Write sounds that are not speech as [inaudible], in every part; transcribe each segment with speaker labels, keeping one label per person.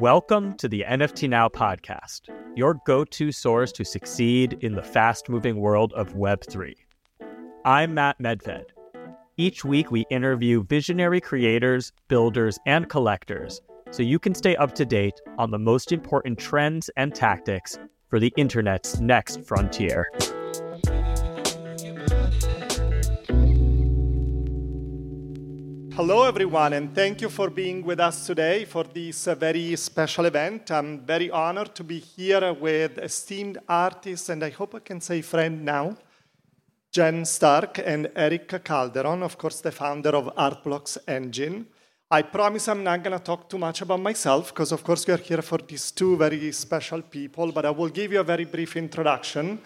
Speaker 1: Welcome to the NFT Now podcast, your go to source to succeed in the fast moving world of Web3. I'm Matt Medved. Each week, we interview visionary creators, builders, and collectors so you can stay up to date on the most important trends and tactics for the internet's next frontier.
Speaker 2: Hello, everyone, and thank you for being with us today for this uh, very special event. I'm very honored to be here with esteemed artists, and I hope I can say friend now, Jen Stark and Erick Calderon, of course, the founder of Artblocks Engine. I promise I'm not going to talk too much about myself, because, of course, we are here for these two very special people, but I will give you a very brief introduction.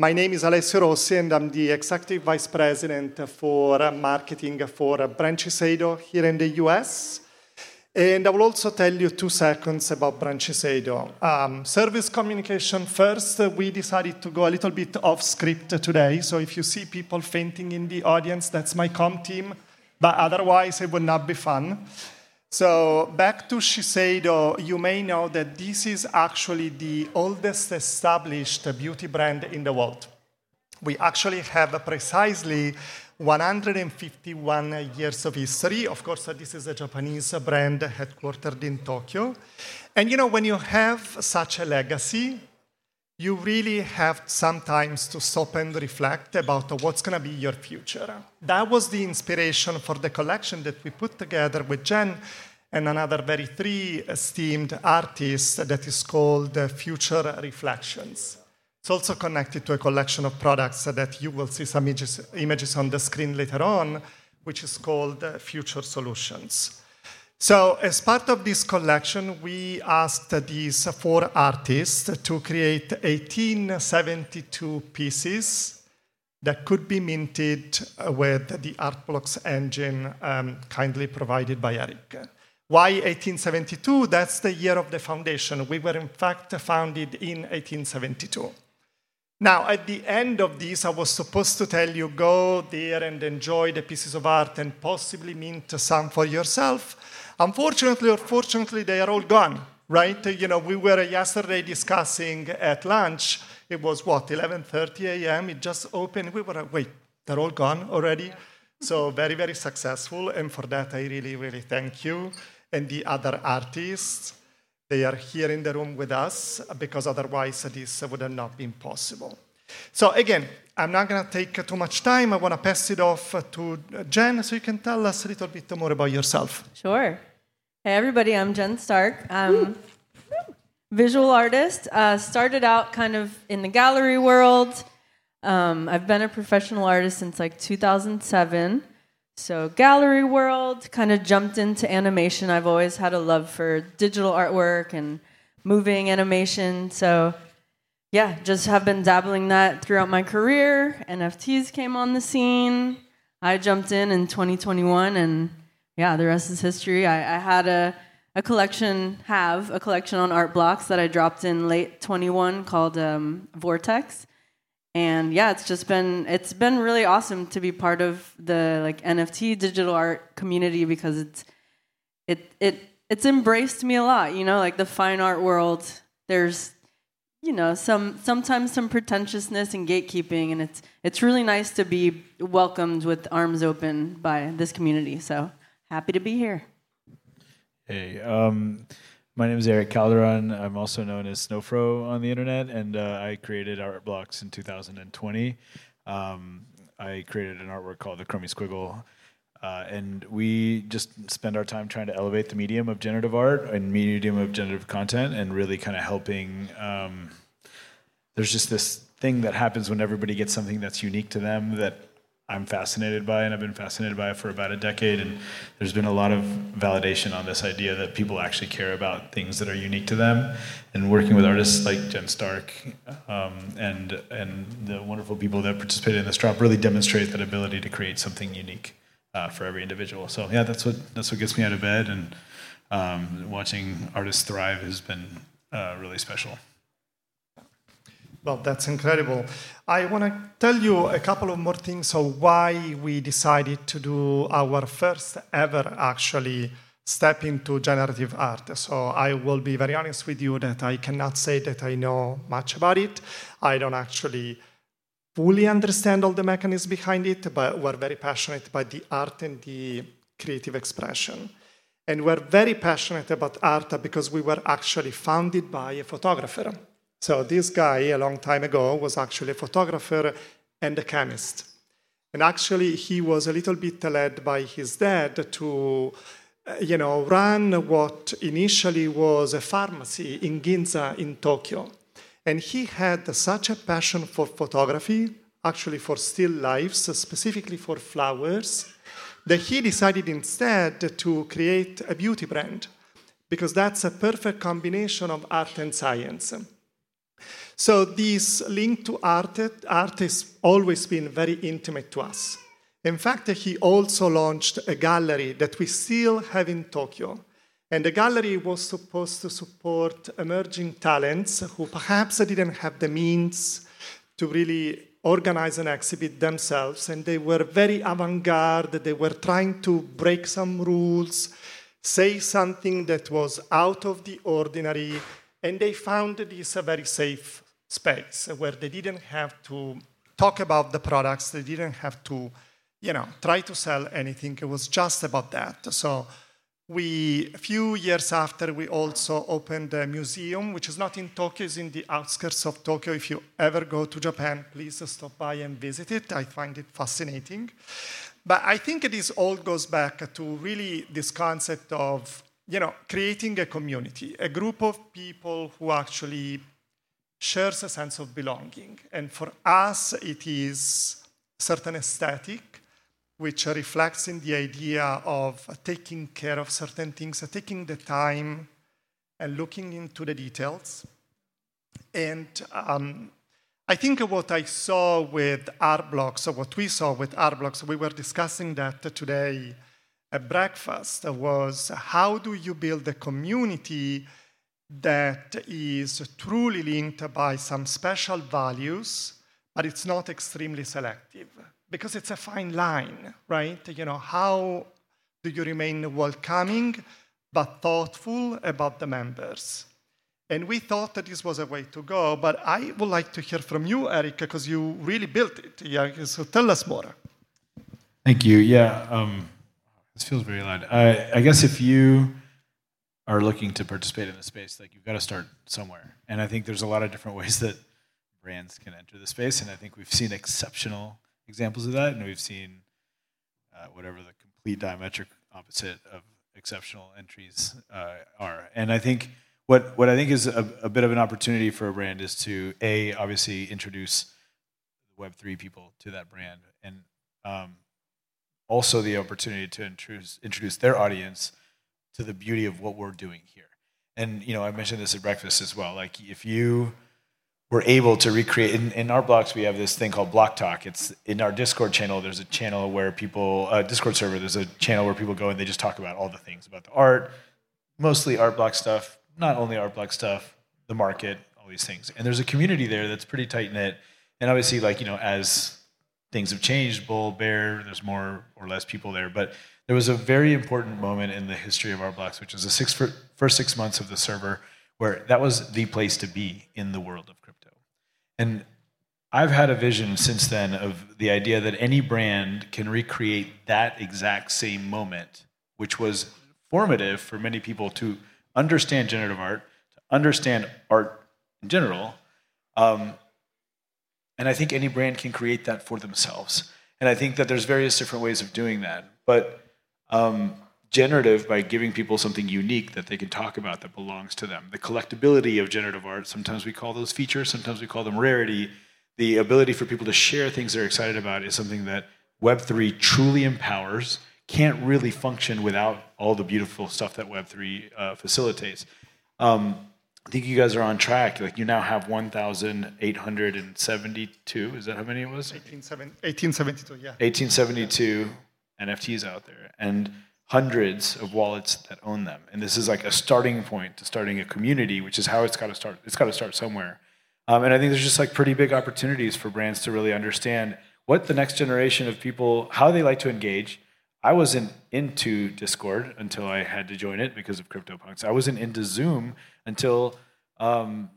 Speaker 2: My name is Alessio Rossi, and I'm the Executive Vice President for Marketing for Brand Shiseido here in the US. And I will also tell you two seconds about Brand Shiseido. Um, service communication first, we decided to go a little bit off script today. So if you see people fainting in the audience, that's my com team. But otherwise, it would not be fun. So back to Shiseido, you may know that this is actually the oldest established beauty brand in the world. We actually have precisely 151 years of history. Of course, uh, this is a Japanese brand headquartered in Tokyo. And you know, when you have such a legacy, you really have sometimes to stop and reflect about what's going to be your future. That was the inspiration for the collection that we put together with Jen and another very three esteemed artists that is called Future Reflections. It's also connected to a collection of products that you will see some images, images on the screen later on, which is called Future Solutions. So, as part of this collection, we asked these four artists to create 1872 pieces that could be minted with the Artblocks engine um, kindly provided by Erick. Why 1872? That's the year of the foundation. We were, in fact, founded in 1872. Now, at the end of this, I was supposed to tell you go there and enjoy the pieces of art and possibly mint some for yourself. Unfortunately or fortunately, they are all gone, right? You know, we were yesterday discussing at lunch. It was what 11:30 a.m. It just opened. We were like, wait, they're all gone already. So very very successful, and for that I really really thank you and the other artists. They are here in the room with us because otherwise this would have not been possible. So again, I'm not going to take too much time. I want to pass it off to Jen so you can tell us a little bit more about yourself.
Speaker 3: Sure. Hey, everybody, I'm Jen Stark. I'm visual artist. Uh, started out kind of in the gallery world. Um, I've been a professional artist since like 2007. So, gallery world kind of jumped into animation. I've always had a love for digital artwork and moving animation. So, yeah, just have been dabbling that throughout my career. NFTs came on the scene. I jumped in in 2021 and yeah, the rest is history. I, I had a, a collection, have a collection on art blocks that I dropped in late 21 called um, Vortex. And yeah, it's just been it's been really awesome to be part of the like NFT digital art community because it's it it it's embraced me a lot, you know, like the fine art world. There's you know, some sometimes some pretentiousness and gatekeeping and it's it's really nice to be welcomed with arms open by this community. So happy to be here.
Speaker 4: Hey, um, my name is Erick Calderon. I'm also known as Snowfro on the internet, and uh, I created Artblocks in 2020. Um, I created an artwork called the Chromie Squiggle, uh, and we just spend our time trying to elevate the medium of generative art and medium of generative content, and really kind of helping. Um, there's just this thing that happens when everybody gets something that's unique to them that I'm fascinated by, and I've been fascinated by for about a decade. And there's been a lot of validation on this idea that people actually care about things that are unique to them. And working with artists like Jen Stark um, and and the wonderful people that participated in this drop really demonstrate that ability to create something unique uh, for every individual. So yeah, that's what that's what gets me out of bed. And um, watching artists thrive has been uh, really special.
Speaker 2: Well, that's incredible. I want to tell you a couple of more things of why we decided to do our first ever, actually, step into generative art. So I will be very honest with you that I cannot say that I know much about it. I don't actually fully understand all the mechanisms behind it, but we're very passionate about the art and the creative expression. And we're very passionate about art because we were actually founded by a photographer. So this guy, a long time ago, was actually a photographer and a chemist. And actually, he was a little bit led by his dad to uh, you know, ran what initially was a pharmacy in Ginza in Tokyo. And he had such a passion for photography, actually for still lifes, specifically for flowers, that he decided instead to create a beauty brand because that's a perfect combination of art and science. So this link to art, art has always been very intimate to us. In fact, he also launched a gallery that we still have in Tokyo. And the gallery was supposed to support emerging talents who perhaps didn't have the means to really organize an exhibit themselves. And they were very avant garde, they were trying to break some rules, say something that was out of the ordinary. And they found this a very safe space where they didn't have to talk about the products, they didn't have to you know, try to sell anything. It was just about that. So we, a few years after, we also opened a museum, which is not in Tokyo, it's in the outskirts of Tokyo. If you ever go to Japan, please stop by and visit it. I find it fascinating. But I think this all goes back to really this concept of, you know, creating a community, a group of people who actually shares a sense of belonging. And for us, it is certain aesthetic, which reflects in the idea of taking care of certain things, taking the time and looking into the details. And um, I think what I saw with art blocks, or what we saw with art blocks, we were discussing that today at breakfast, was how do you build a community that is truly linked by some special values, but it's not extremely selective because it's a fine line, right? You know, how do you remain welcoming but thoughtful about the members? And we thought that this was a way to go, but I would like to hear from you, Erick, because you really built it. Yeah, so tell us more.
Speaker 4: Thank you. Yeah, um, this feels very loud. I, I guess if you are looking to participate in the space, like you've got to start somewhere. And I think there's a lot of different ways that brands can enter the space, and I think we've seen exceptional examples of that, and we've seen uh, whatever the complete diametric opposite of exceptional entries uh, are. And I think what what I think is a, a, bit of an opportunity for a brand is to a obviously introduce Web three people to that brand, and um, also the opportunity to introduce introduce their audience to the beauty of what we're doing here. And you know, I mentioned this at breakfast as well. Like if you we're able to recreate in, in Art Blocks we have this thing called block talk it's in our discord channel there's a channel where people uh, discord server there's a channel where people go and they just talk about all the things about the art mostly art block stuff not only art block stuff the market all these things and there's a community there that's pretty tight knit and obviously like you know as things have changed bull bear there's more or less people there but there was a very important moment in the history of Art Blocks which was the six, first six months of the server where that was the place to be in the world of crypto. and I've had a vision since then of the idea that any brand can recreate that exact same moment, which was formative for many people to understand generative art, to understand art in general. Um, and I think any brand can create that for themselves. And I think that there's various different ways of doing that. But um, generative by giving people something unique that they can talk about that belongs to them. The collectability of generative art, sometimes we call those features, sometimes we call them rarity. The ability for people to share things they're excited about is something that Web3 truly empowers, can't really function without all the beautiful stuff that Web3 uh, facilitates. Um, I think you guys are on track. Like you now have 1,872. Is that how many it was?
Speaker 2: 1872, yeah.
Speaker 4: 1872 NFTs out there. And hundreds of wallets that own them. And this is like a starting point to starting a community, which is how it's got to start. It's got to start somewhere. Um, and I think there's just like pretty big opportunities for brands to really understand what the next generation of people, how they like to engage. I wasn't into Discord until I had to join it because of CryptoPunks. I wasn't into Zoom until um,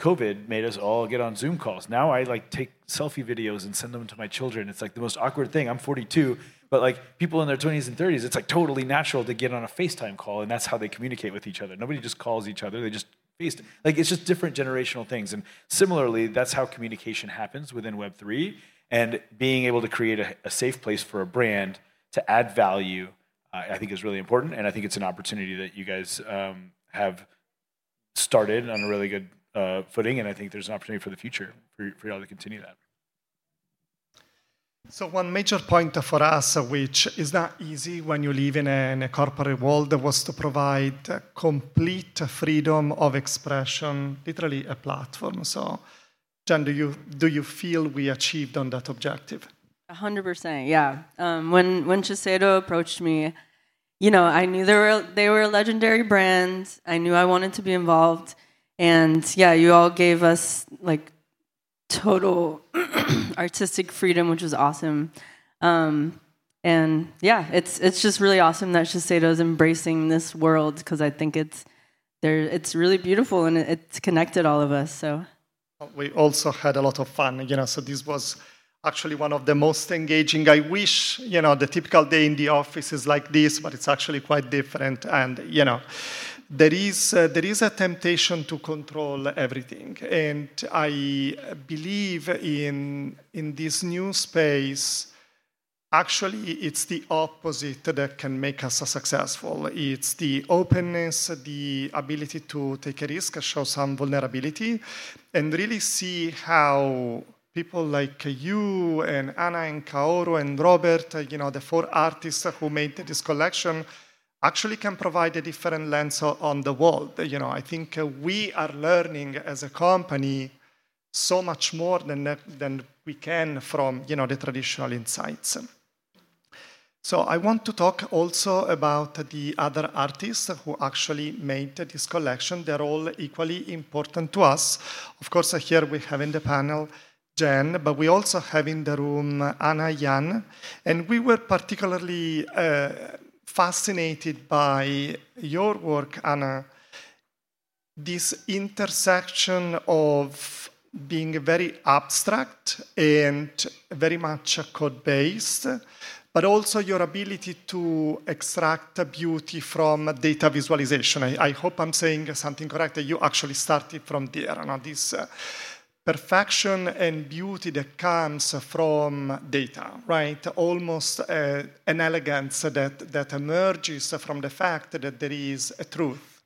Speaker 4: COVID made us all get on Zoom calls. Now I like take selfie videos and send them to my children. It's like the most awkward thing. I'm 42, but like people in their 20s and 30s, it's like totally natural to get on a FaceTime call, and that's how they communicate with each other. Nobody just calls each other; they just face. Like it's just different generational things. And similarly, that's how communication happens within Web three. And being able to create a, a safe place for a brand to add value, uh, I think is really important. And I think it's an opportunity that you guys um, have started on a really good uh, footing. And I think there's an opportunity for the future for, for y'all to continue that.
Speaker 2: So one major point for us, which is not easy when you live in a, in a, corporate world, was to provide complete freedom of expression, literally a platform. So, Jen, do you do you feel we achieved on that objective?
Speaker 3: hundred percent, yeah. Um, when when Shiseido approached me, you know, I knew they were they were a legendary brand. I knew I wanted to be involved, and yeah, you all gave us like total [clears throat] artistic freedom, which was awesome. Um, and yeah, it's it's just really awesome that Shiseido is embracing this world because I think it's there. It's really beautiful and it's connected all of us. So
Speaker 2: we also had a lot of fun, you know. So this was actually one of the most engaging. I wish you know the typical day in the office is like this, but it's actually quite different. And you know, there is, uh, there is a temptation to control everything. And I believe in, in this new space, actually, it's the opposite that can make us successful. It's the openness, the ability to take a risk, show some vulnerability, and really see how people like you and Hannah and Kaoru and Robert, you know, the four artists who made this collection, actually can provide a different lens on the world. You know, I think uh, we are learning as a company so much more than, than we can from you know, the traditional insights. So I want to talk also about the other artists who actually made this collection. They're all equally important to us. Of course, here we have in the panel Jen, but we also have in the room Hannah Yan, and we were particularly uh, fascinated by your work, Hannah, this intersection of being very abstract and very much code based, but also your ability to extract beauty from data visualization. I, I hope I'm saying something correct. You actually started from there. No? This, uh, perfection and beauty that comes from data, right? Almost uh, an elegance that, that emerges from the fact that there is a truth,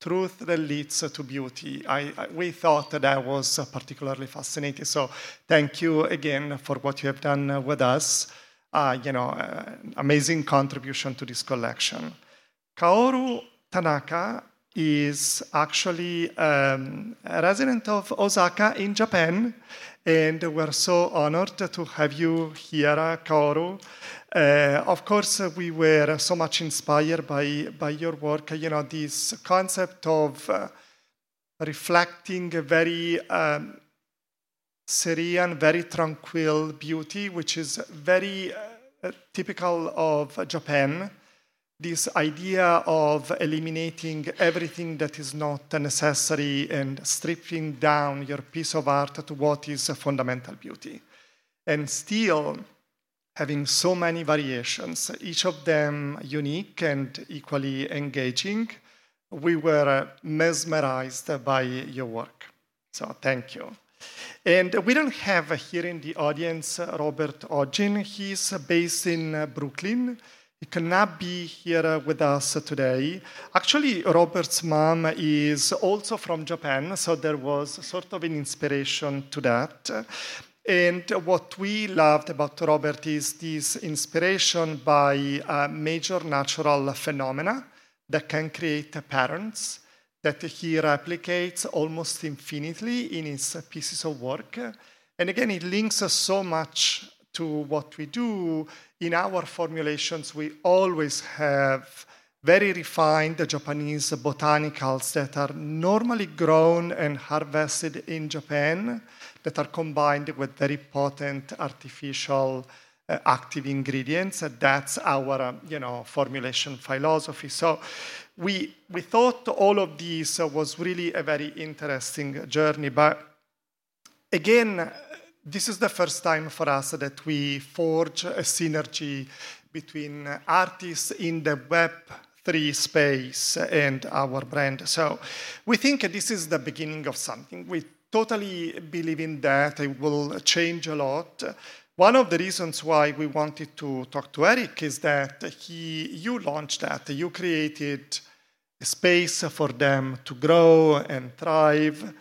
Speaker 2: truth that leads to beauty. I, I, we thought that, was particularly fascinating. So thank you again for what you have done with us. Uh, you know, uh, amazing contribution to this collection. Kaoru Tanaka is actually um, a resident of Osaka in Japan, and we're so honored to have you here, Kaoru. Uh, of course, we were so much inspired by, by your work. You know, this concept of uh, reflecting a very um, serene, very tranquil beauty, which is very uh, typical of Japan this idea of eliminating everything that is not necessary and stripping down your piece of art to what is a fundamental beauty. And still having so many variations, each of them unique and equally engaging, we were mesmerized by your work. So thank you. And we don't have here in the audience Robert Hodgin. He's based in Brooklyn. He cannot be here with us today. Actually, Robert's mom is also from Japan, so there was sort of an inspiration to that. And what we loved about Robert is this inspiration by major natural phenomena that can create patterns that he replicates almost infinitely in his pieces of work. And again, it links us so much to what we do, in our formulations, we always have very refined Japanese botanicals that are normally grown and harvested in Japan that are combined with very potent artificial uh, active ingredients. That's our, uh, you know, formulation philosophy. So we, we thought all of these was really a very interesting journey. But again, this is the first time for us that we forge a synergy between artists in the web 3 space and our brand. So we think this is the beginning of something. We totally believe in that. It will change a lot. One of the reasons why we wanted to talk to Erick is that he, you launched that, you created a space for them to grow and thrive.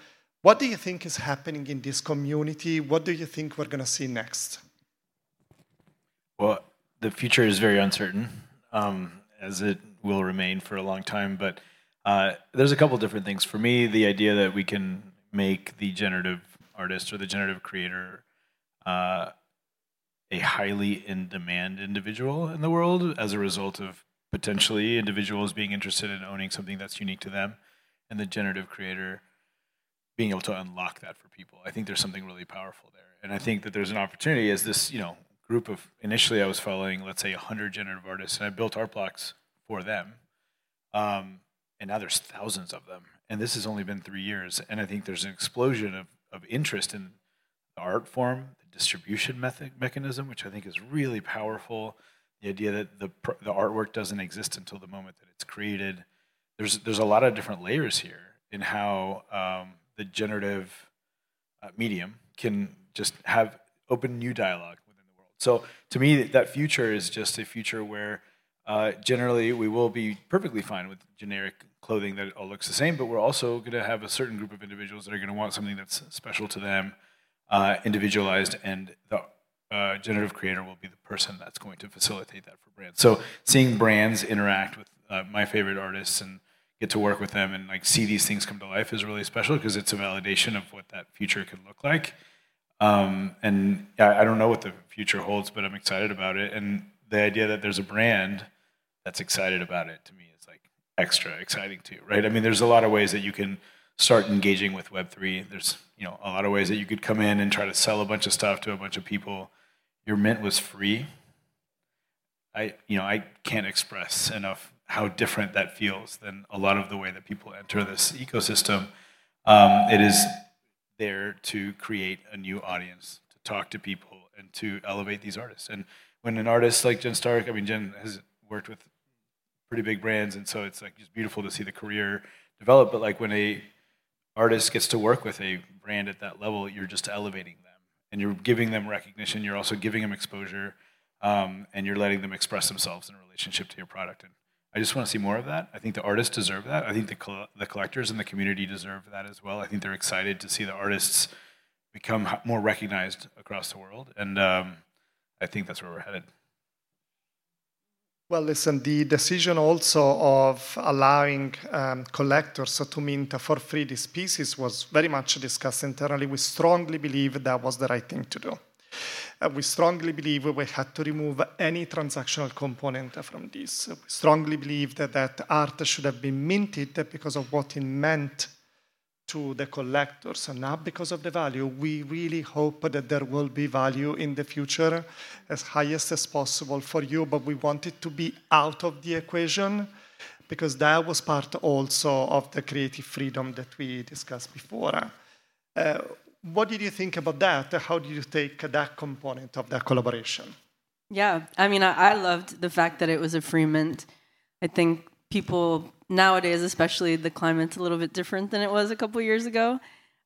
Speaker 2: What do you think is happening in this community? What do you think we're going to see next?
Speaker 4: Well, the future is very uncertain, um, as it will remain for a long time. But uh, there's a couple different things. For me, the idea that we can make the generative artist or the generative creator uh, a highly in demand individual in the world as a result of potentially individuals being interested in owning something that's unique to them and the generative creator being able to unlock that for people. I think there's something really powerful there. And I think that there's an opportunity as this, you know, group of initially I was following, let's say 100 generative artists and I built art blocks for them. Um, and now there's thousands of them. And this has only been three years. And I think there's an explosion of, of interest in the art form, the distribution method mechanism, which I think is really powerful. The idea that the the artwork doesn't exist until the moment that it's created. There's there's a lot of different layers here in how um, the generative uh, medium can just have open new dialogue within the world. So to me, that future is just a future where uh, generally we will be perfectly fine with generic clothing that all looks the same, but we're also going to have a certain group of individuals that are going to want something that's special to them uh, individualized, and the uh, generative creator will be the person that's going to facilitate that for brands. So seeing brands interact with uh, my favorite artists and get to work with them and like see these things come to life is really special because it's a validation of what that future could look like. Um, and I, I don't know what the future holds, but I'm excited about it. And the idea that there's a brand that's excited about it to me is like extra exciting too, right? I mean, there's a lot of ways that you can start engaging with Web3. There's you know a lot of ways that you could come in and try to sell a bunch of stuff to a bunch of people. Your mint was free. I you know I can't express enough how different that feels than a lot of the way that people enter this ecosystem. Um, it is there to create a new audience, to talk to people, and to elevate these artists. And when an artist like Jen Stark, I mean, Jen has worked with pretty big brands, and so it's like just beautiful to see the career develop. But like when a artist gets to work with a brand at that level, you're just elevating them and you're giving them recognition. You're also giving them exposure, um, and you're letting them express themselves in relationship to your product. And I just want to see more of that. I think the artists deserve that. I think the the collectors and the community deserve that as well. I think they're excited to see the artists become more recognized across the world, and um, I think that's where we're headed.
Speaker 2: Well, listen, the decision also of allowing um, collectors to mint for free these pieces was very much discussed internally. We strongly believe that was the right thing to do. We strongly believe we had to remove any transactional component from this. We strongly believe that, that art should have been minted because of what it meant to the collectors and not because of the value. We really hope that there will be value in the future as highest as possible for you, but we want it to be out of the equation because that was part also of the creative freedom that we discussed before. Uh, what did you think about that? How did you take that component of that collaboration?
Speaker 3: Yeah, I mean, I, I loved the fact that it was a free mint. I think people nowadays, especially, the climate's a little bit different than it was a couple years ago.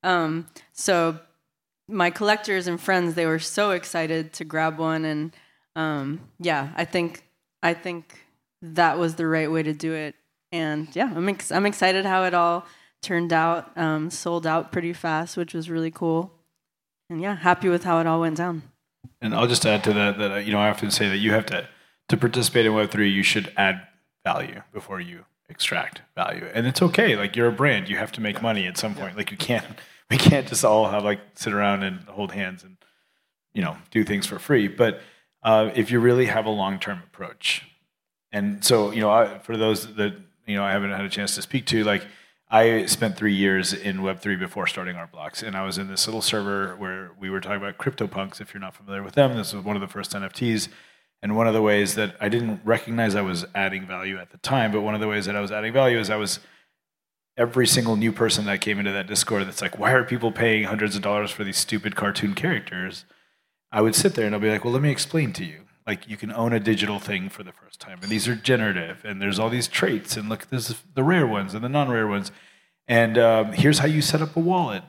Speaker 3: Um, so my collectors and friends, they were so excited to grab one, and um, yeah, I think I think that was the right way to do it. And yeah, I'm ex- I'm excited how it all turned out. Um, sold out pretty fast, which was really cool. And yeah, happy with how it all went down.
Speaker 4: And I'll just add to that that you know I often say that you have to to participate in Web three, you should add value before you extract value. And it's okay. Like you're a brand, you have to make money at some point. Like you can't [laughs] we can't just all have like sit around and hold hands and you know do things for free. But uh, if you really have a long term approach, and so you know I, for those that you know I haven't had a chance to speak to, like I spent three years in Web3 before starting Artblocks, and I was in this little server where we were talking about CryptoPunks. If you're not familiar with them, this was one of the first NFTs. And one of the ways that I didn't recognize I was adding value at the time, but one of the ways that I was adding value is I was every single new person that came into that Discord that's like, why are people paying hundreds of dollars for these stupid cartoon characters? I would sit there and I'll be like, well, let me explain to you. Like, you can own a digital thing for the first time, and these are generative, and there's all these traits, and look, there's the rare ones and the non rare ones. And um, here's how you set up a wallet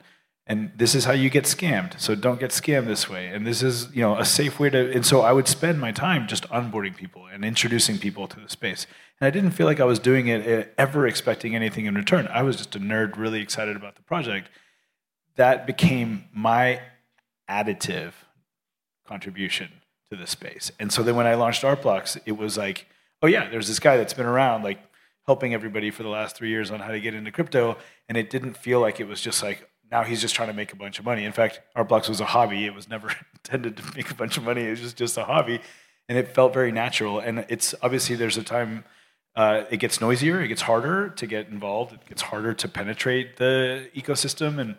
Speaker 4: and this is how you get scammed. So don't get scammed this way. And this is you know a safe way to and so i would spend my time just onboarding people and introducing people to the space. And i didn't feel like i was doing it eh, ever expecting anything in return. I was just a nerd really excited about the project. That became my additive contribution to the space and so then when i launched artblocks it was like oh yeah there's this guy that's been around like helping everybody for the last three years on how to get into crypto and it didn't feel like it was just like now he's just trying to make a bunch of money. In fact, Artblocks was a hobby. It was never [laughs] intended to make a bunch of money. It was just, just a hobby. And it felt very natural. And it's obviously there's a time uh, it gets noisier, it gets harder to get involved, it gets harder to penetrate the ecosystem. And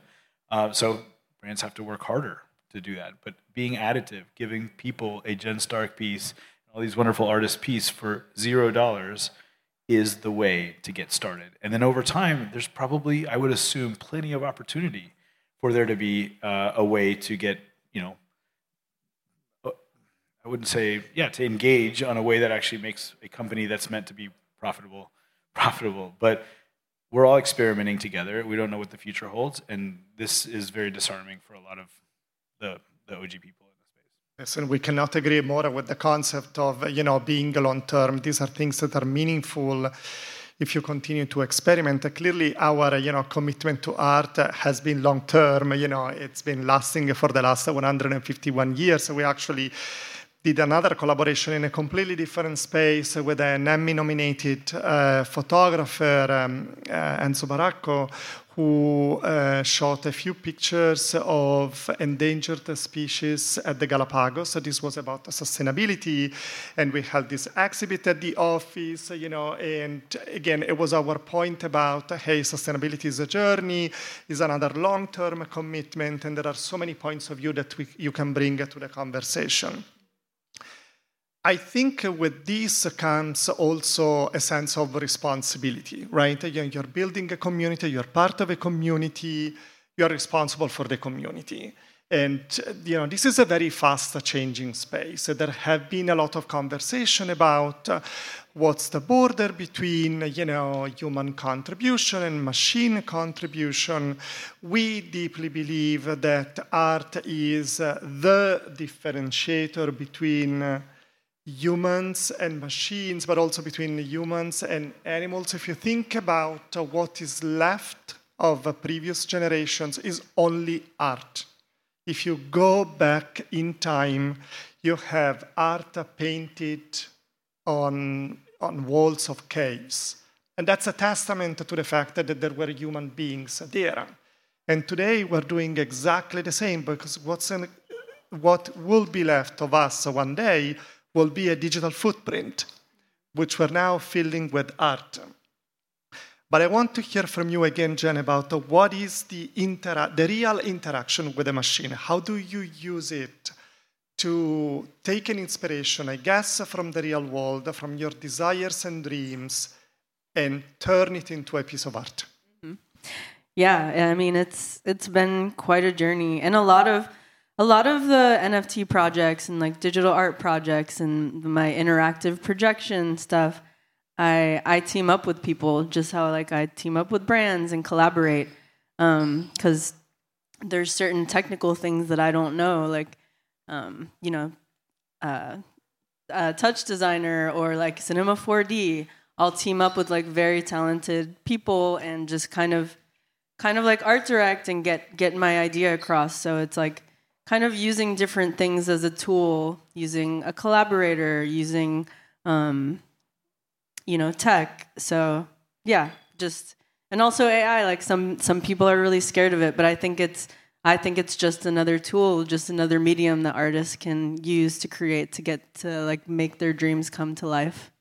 Speaker 4: uh, so brands have to work harder to do that. But being additive, giving people a Jen Stark piece, all these wonderful artist piece for zero dollars is the way to get started. And then over time, there's probably, I would assume, plenty of opportunity for there to be uh, a way to get, you know, uh, I wouldn't say, yeah, to engage on a way that actually makes a company that's meant to be profitable, [laughs] profitable. But we're all experimenting together. We don't know what the future holds, and this is very disarming for a lot of the, the OG people. In the space.
Speaker 2: Yes, and we cannot agree more with the concept of you know being long term. These are things that are meaningful if you continue to experiment. Clearly, our you know commitment to art has been long term. You know, it's been lasting for the last 151 years. We actually did another collaboration in a completely different space with an Emmy nominated uh, photographer, um, uh, Enzo Barracco, who uh, shot a few pictures of endangered species at the Galapagos. So this was about sustainability, and we held this exhibit at the office, you know, and again, it was our point about, hey, sustainability is a journey, is another long-term commitment, and there are so many points of view that we, you can bring to the conversation. I think with this comes also a sense of responsibility, right? You're building a community, you're part of a community, you're responsible for the community. And you know, this is a very fast changing space. There have been a lot of conversation about uh, what's the border between you know, human contribution and machine contribution. We deeply believe that art is uh, the differentiator between uh, humans and machines, but also between humans and animals. If you think about uh, what is left of uh, previous generations, is only art. If you go back in time, you have art painted on, on walls of caves. And that's a testament to the fact that there were human beings there. And today we're doing exactly the same because what's in, what will be left of us one day will be a digital footprint, which we're now filling with art. But I want to hear from you again, Jen, about what is the, intera- the real interaction with the machine? How do you use it to take an inspiration, I guess, from the real world, from your desires and dreams, and turn it into a piece of art? Mm-hmm.
Speaker 3: Yeah, I mean, it's it's been quite a journey, and a lot of a lot of the NFT projects and like digital art projects and my interactive projection stuff, I I team up with people just how like I team up with brands and collaborate because um, there's certain technical things that I don't know like um, you know uh, a TouchDesigner or like Cinema 4D. I'll team up with like very talented people and just kind of kind of like art direct and get get my idea across. So it's like kind of using different things as a tool, using a collaborator, using, um, you know, tech. So yeah, just and also AI. Like some some people are really scared of it, but I think it's I think it's just another tool, just another medium that artists can use to create to get to like make their dreams come to life.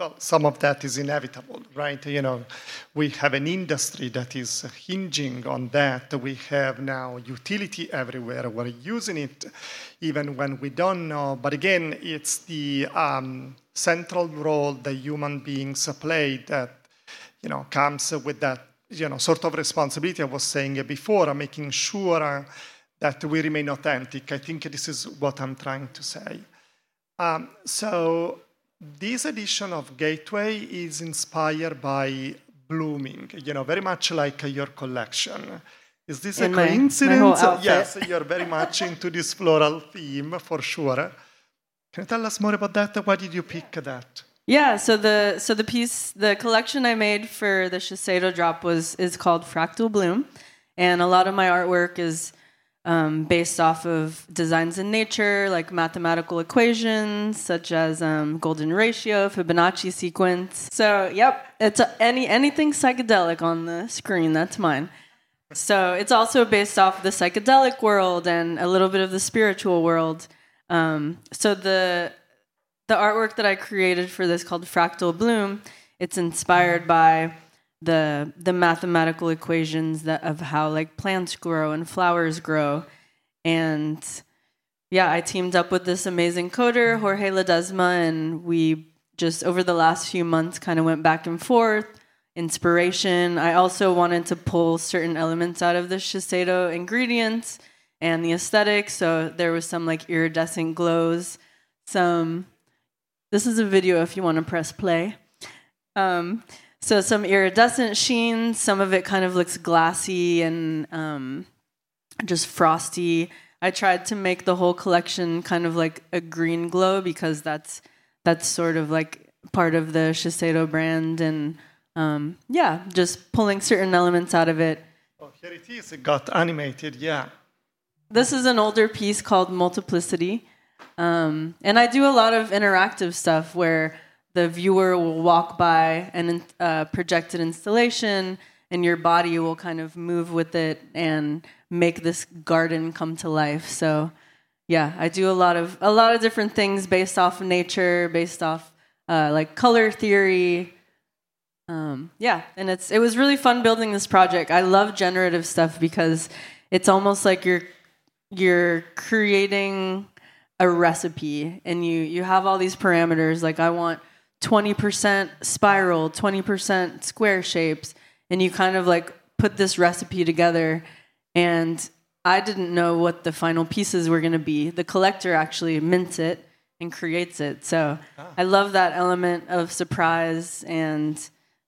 Speaker 2: Well, some of that is inevitable, right? You know, we have an industry that is hinging on that. We have now utility everywhere. We're using it even when we don't know. But again, it's the um, central role that human beings play that, you know, comes with that, you know, sort of responsibility I was saying before, making sure that we remain authentic. I think this is what I'm trying to say. Um, so this edition of Gateway is inspired by blooming, you know, very much like your collection. Is this
Speaker 3: In
Speaker 2: a
Speaker 3: my- my
Speaker 2: coincidence?
Speaker 3: whole
Speaker 2: yes, you're very much into this floral theme for sure. Can you tell us more about that? Why did you pick that?
Speaker 3: Yeah, so the so the piece the collection I made for the Shiseido drop was is called Fractal Bloom, and a lot of my artwork is um, based off of designs in nature, like mathematical equations such as um, golden ratio, Fibonacci sequence. So, yep, it's a, any anything psychedelic on the screen. That's mine. So it's also based off the psychedelic world and a little bit of the spiritual world. Um, so the the artwork that I created for this called Fractal Bloom, it's inspired by the the mathematical equations that of how like plants grow and flowers grow. And yeah, I teamed up with this amazing coder, Jorge Ledesma, and we just over the last few months kind of went back and forth. Inspiration. I also wanted to pull certain elements out of the Shiseido ingredients and the aesthetic. So there was some like iridescent glows, some this is a video if you want to press play. Um, so some iridescent sheens. Some of it kind of looks glassy and um, just frosty. I tried to make the whole collection kind of like a green glow because that's that's sort of like part of the Shiseido brand and um, yeah, just pulling certain elements out of it.
Speaker 2: Oh, here it is. It got animated, yeah.
Speaker 3: This is an older piece called Multiplicity. Um, and I do a lot of interactive stuff where the viewer will walk by an uh, projected installation and your body will kind of move with it and make this garden come to life. So, yeah, I do a lot of a lot of different things based off nature, based off uh, like color theory. Um, yeah, and it's it was really fun building this project. I love generative stuff because it's almost like you're you're creating a recipe and you you have all these parameters like I want 20% spiral, 20% square shapes and you kind of like put this recipe together and I didn't know what the final pieces were going to be. The collector actually mints it and creates it. So ah. I love that element of surprise and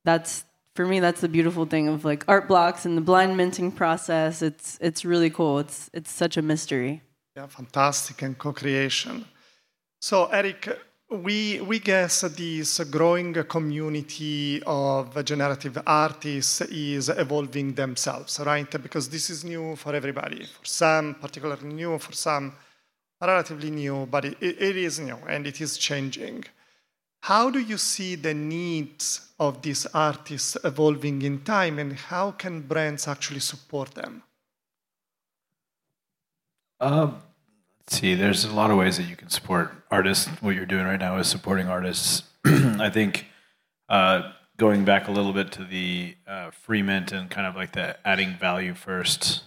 Speaker 3: that's for me that's the beautiful thing of like art blocks and the blind minting process. It's it's really cool. It's it's such a mystery.
Speaker 2: Yeah, fantastic and co-creation. So, Erick, we we guess this growing community of generative artists is evolving themselves, right? Because this is new for everybody. For some, particularly new. For some, relatively new. But it, it is new and it is changing. How do you see the needs of these artists evolving in time, and how can brands actually support them?
Speaker 4: Um, see, there's a lot of ways that you can support artists. What you're doing right now is supporting artists. [clears throat] I think uh, going back a little bit to the uh, free mint and kind of like the adding value first.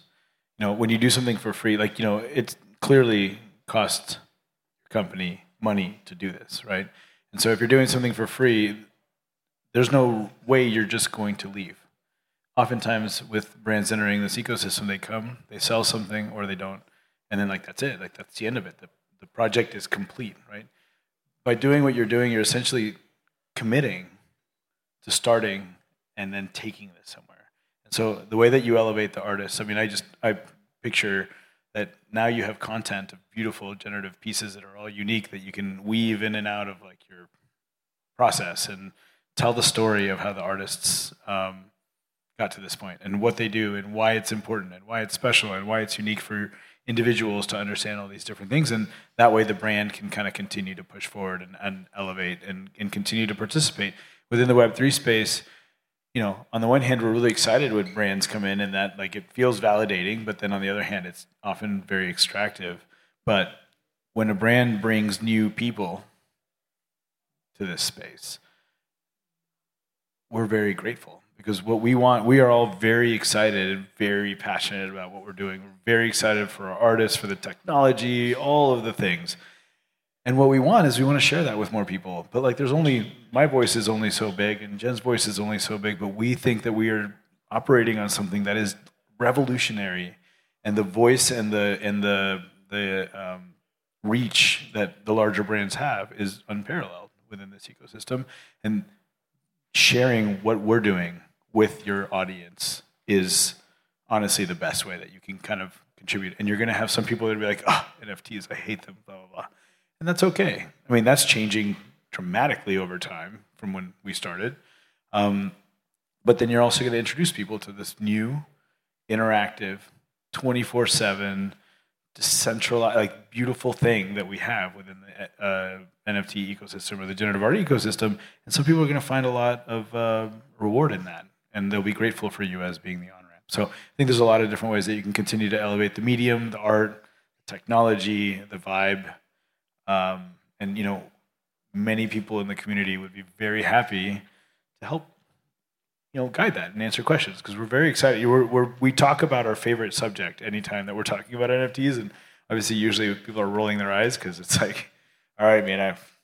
Speaker 4: You know, when you do something for free, like you know, it clearly costs your company money to do this, right? And so if you're doing something for free, there's no way you're just going to leave. Oftentimes, with brands entering this ecosystem, they come, they sell something, or they don't and then like that's it. Like that's the end of it. The, the project is complete right? By doing what you're doing you're essentially committing to starting and then taking this somewhere. And so the way that you elevate the artist i mean i just i picture that now you have content of beautiful generative pieces that are all unique that you can weave in and out of like your process and tell the story of how the artists um, got to this point and what they do and why it's important and why it's special and why it's unique for individuals to understand all these different things and that way the brand can kind of continue to push forward and, and elevate and, and continue to participate within the web3 space. You know on the one hand we're really excited when brands come in and that like it feels validating but then on the other hand it's often very extractive. But when a brand brings new people to this space we're very grateful because what we want, we are all very excited and very passionate about what we're doing. We're very excited for our artists, for the technology, all of the things. And what we want is we want to share that with more people. But like, there's only my voice is only so big, and Jen's voice is only so big. But we think that we are operating on something that is revolutionary, and the voice and the and the the um, reach that the larger brands have is unparalleled within this ecosystem. And sharing what we're doing with your audience is honestly the best way that you can kind of contribute. And you're going to have some people that be like, oh, NFTs, I hate them, blah, blah, blah. And that's okay. I mean, that's changing dramatically over time from when we started. Um, but then you're also going to introduce people to this new, interactive, 24 7, decentralized, like beautiful thing that we have within the uh, NFT ecosystem or the generative art ecosystem. And some people are going to find a lot of uh, reward in that. And they'll be grateful for you as being the on ramp. So I think there's a lot of different ways that you can continue to elevate the medium, the art, the technology, the vibe. Um, and, you know, many people in the community would be very happy to help you know, guide that and answer questions because we're very excited. We're, we're, we talk about our favorite subject anytime that we're talking about NFTs, and obviously, usually people are rolling their eyes because it's like, all right, man, I've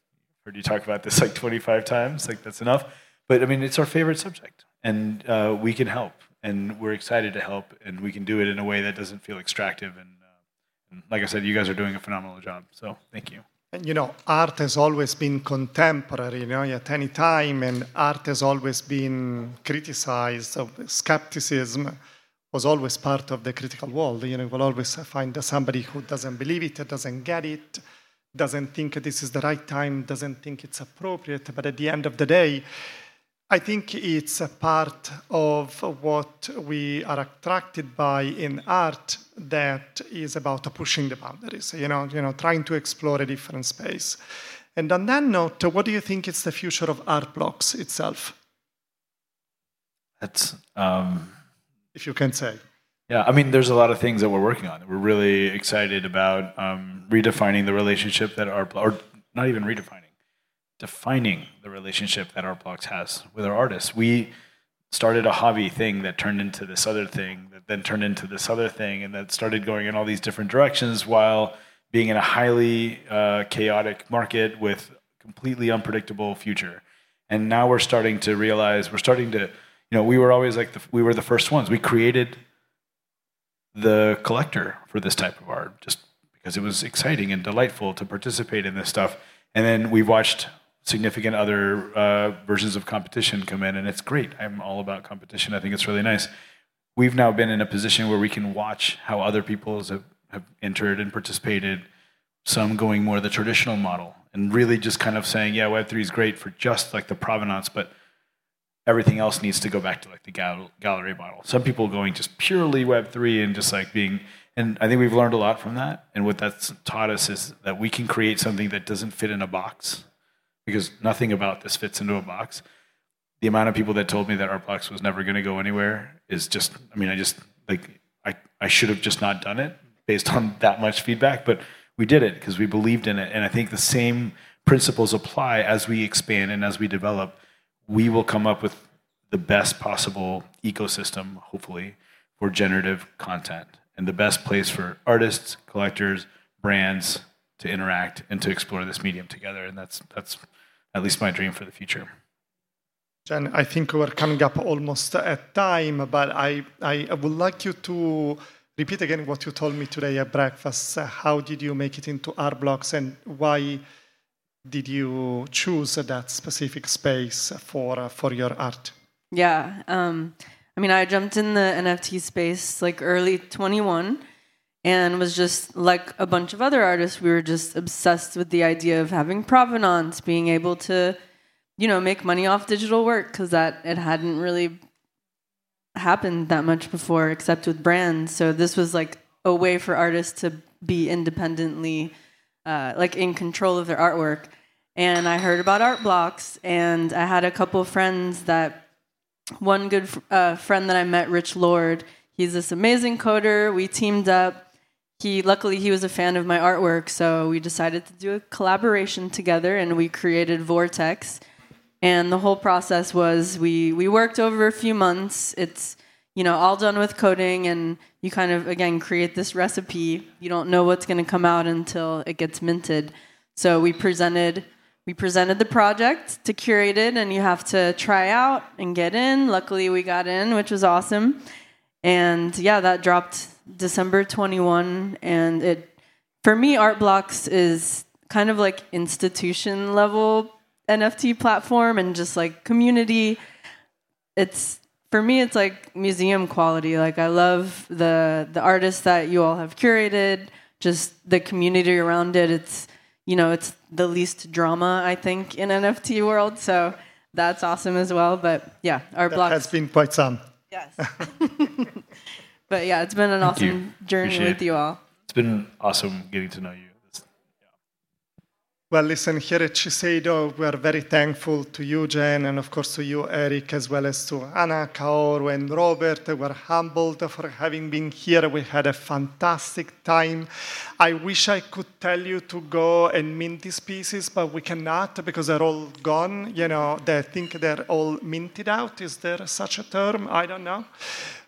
Speaker 4: heard you talk about this like 25 times, like that's enough. But I mean, it's our favorite subject, and uh, we can help, and we're excited to help, and we can do it in a way that doesn't feel extractive. And, uh, and like I said, you guys are doing a phenomenal job. So thank you.
Speaker 2: You know, art has always been contemporary, you know, at any time, and art has always been criticized. So skepticism was always part of the critical world. You know, you will always find somebody who doesn't believe it, doesn't get it, doesn't think this is the right time, doesn't think it's appropriate. But at the end of the day, I think it's a part of what we are attracted by in art that is about pushing the boundaries, you know, you know, trying to explore a different space. And on that note, what do you think is the future of Art Blocks itself?
Speaker 4: That's um,
Speaker 2: if you can say.
Speaker 4: Yeah, I mean, there's a lot of things that we're working on. We're really excited about um, redefining the relationship that art, or not even redefining defining the relationship that Art Blocks has with our artists. We started a hobby thing that turned into this other thing, that then turned into this other thing, and that started going in all these different directions while being in a highly uh, chaotic market with completely unpredictable future. And now we're starting to realize we're starting to, you know, we were always like the, we were the first ones. We created the collector for this type of art just because it was exciting and delightful to participate in this stuff. And then we watched significant other uh, versions of competition come in, and it's great. I'm all about competition. I think it's really nice. We've now been in a position where we can watch how other people have, have entered and participated, some going more the traditional model, and really just kind of saying, yeah, Web3 is great for just like the provenance, but everything else needs to go back to like the gal- gallery model. Some people going just purely Web3 and just like being, and I think we've learned a lot from that. And what that's taught us is that we can create something that doesn't fit in a box because nothing about this fits into a box. The amount of people that told me that Art Blocks was never going to go anywhere is just, I mean, I just, like, I, I should have just not done it based on that much feedback, but we did it because we believed in it. And I think the same principles apply as we expand and as we develop. We will come up with the best possible ecosystem, hopefully, for generative content and the best place for artists, collectors, brands, to interact and to explore this medium together. And that's, that's at least my dream for the future.
Speaker 2: Jen, I think we're coming up almost at time, but I, I would like you to repeat again what you told me today at breakfast. How did you make it into Art Blocks and why did you choose that specific space for, for your art?
Speaker 3: Yeah. Um, I mean, I jumped in the NFT space like early 21 and was just like a bunch of other artists we were just obsessed with the idea of having provenance being able to you know make money off digital work because that it hadn't really happened that much before except with brands. So this was like a way for artists to be independently uh, like in control of their artwork. And i heard about Art Blocks and i had a couple friends that one good uh, friend that i met Rich Lord he's this amazing coder. We teamed up he luckily he was a fan of my artwork, so we decided to do a collaboration together, and we created Vortex. And the whole process was we we worked over a few months. It's you know all done with coding, and you kind of again create this recipe. You don't know what's going to come out until it gets minted. So we presented we presented the project to Curated, and you have to try out and get in. Luckily, we got in, which was awesome. And yeah, that dropped December 21, and it for me, Art Blocks is kind of like institution level NFT platform and just like community. It's for me, it's like museum quality. Like I love the the artists that you all have curated, just the community around it. It's you know, it's the least drama I think in NFT world. So that's awesome as well. But yeah,
Speaker 2: Art
Speaker 3: Blocks
Speaker 2: has been quite some.
Speaker 3: Yes. [laughs] [laughs] but yeah, it's been an
Speaker 4: Thank
Speaker 3: awesome
Speaker 4: you.
Speaker 3: journey
Speaker 4: Appreciate
Speaker 3: with you all.
Speaker 4: It's been awesome getting to know you. It's-
Speaker 2: Well, listen, here at Shiseido, we are very thankful to you, Jen, and of course to you, Erick, as well as to Hannah, Kaoru, and Robert. We're humbled for having been here. We had a fantastic time. I wish I could tell you to go and mint these pieces, but we cannot because they're all gone. You know, they think they're all minted out. Is there such a term? I don't know.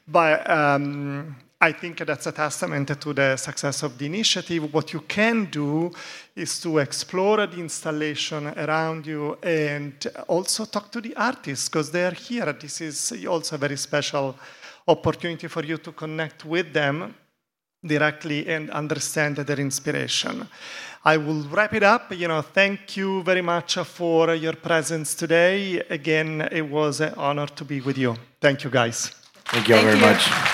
Speaker 2: But um, I think that's a testament to the success of the initiative. What you can do is to explore the installation around you and also talk to the artists because they are here. This is also a very special opportunity for you to connect with them directly and understand their inspiration. I will wrap it up. You know, thank you very much for your presence today. Again, it was an honor to be with you. Thank you, guys.
Speaker 4: Thank you all
Speaker 3: Thank
Speaker 4: very
Speaker 3: you.
Speaker 4: much.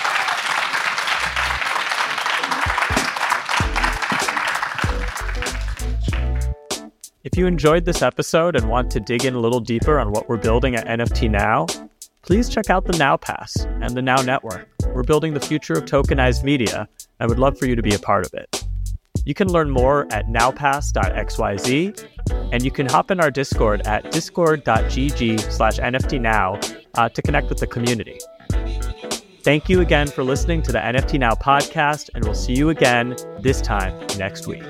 Speaker 1: If you enjoyed this episode and want to dig in a little deeper on what we're building at NFT Now, please check out the Now Pass and the Now Network. We're building the future of tokenized media. I would love for you to be a part of it. You can learn more at nowpass.xyz, and you can hop in our Discord at discord.gg slash nftnow uh, to connect with the community. Thank you again for listening to the NFT Now podcast, and we'll see you again this time next week.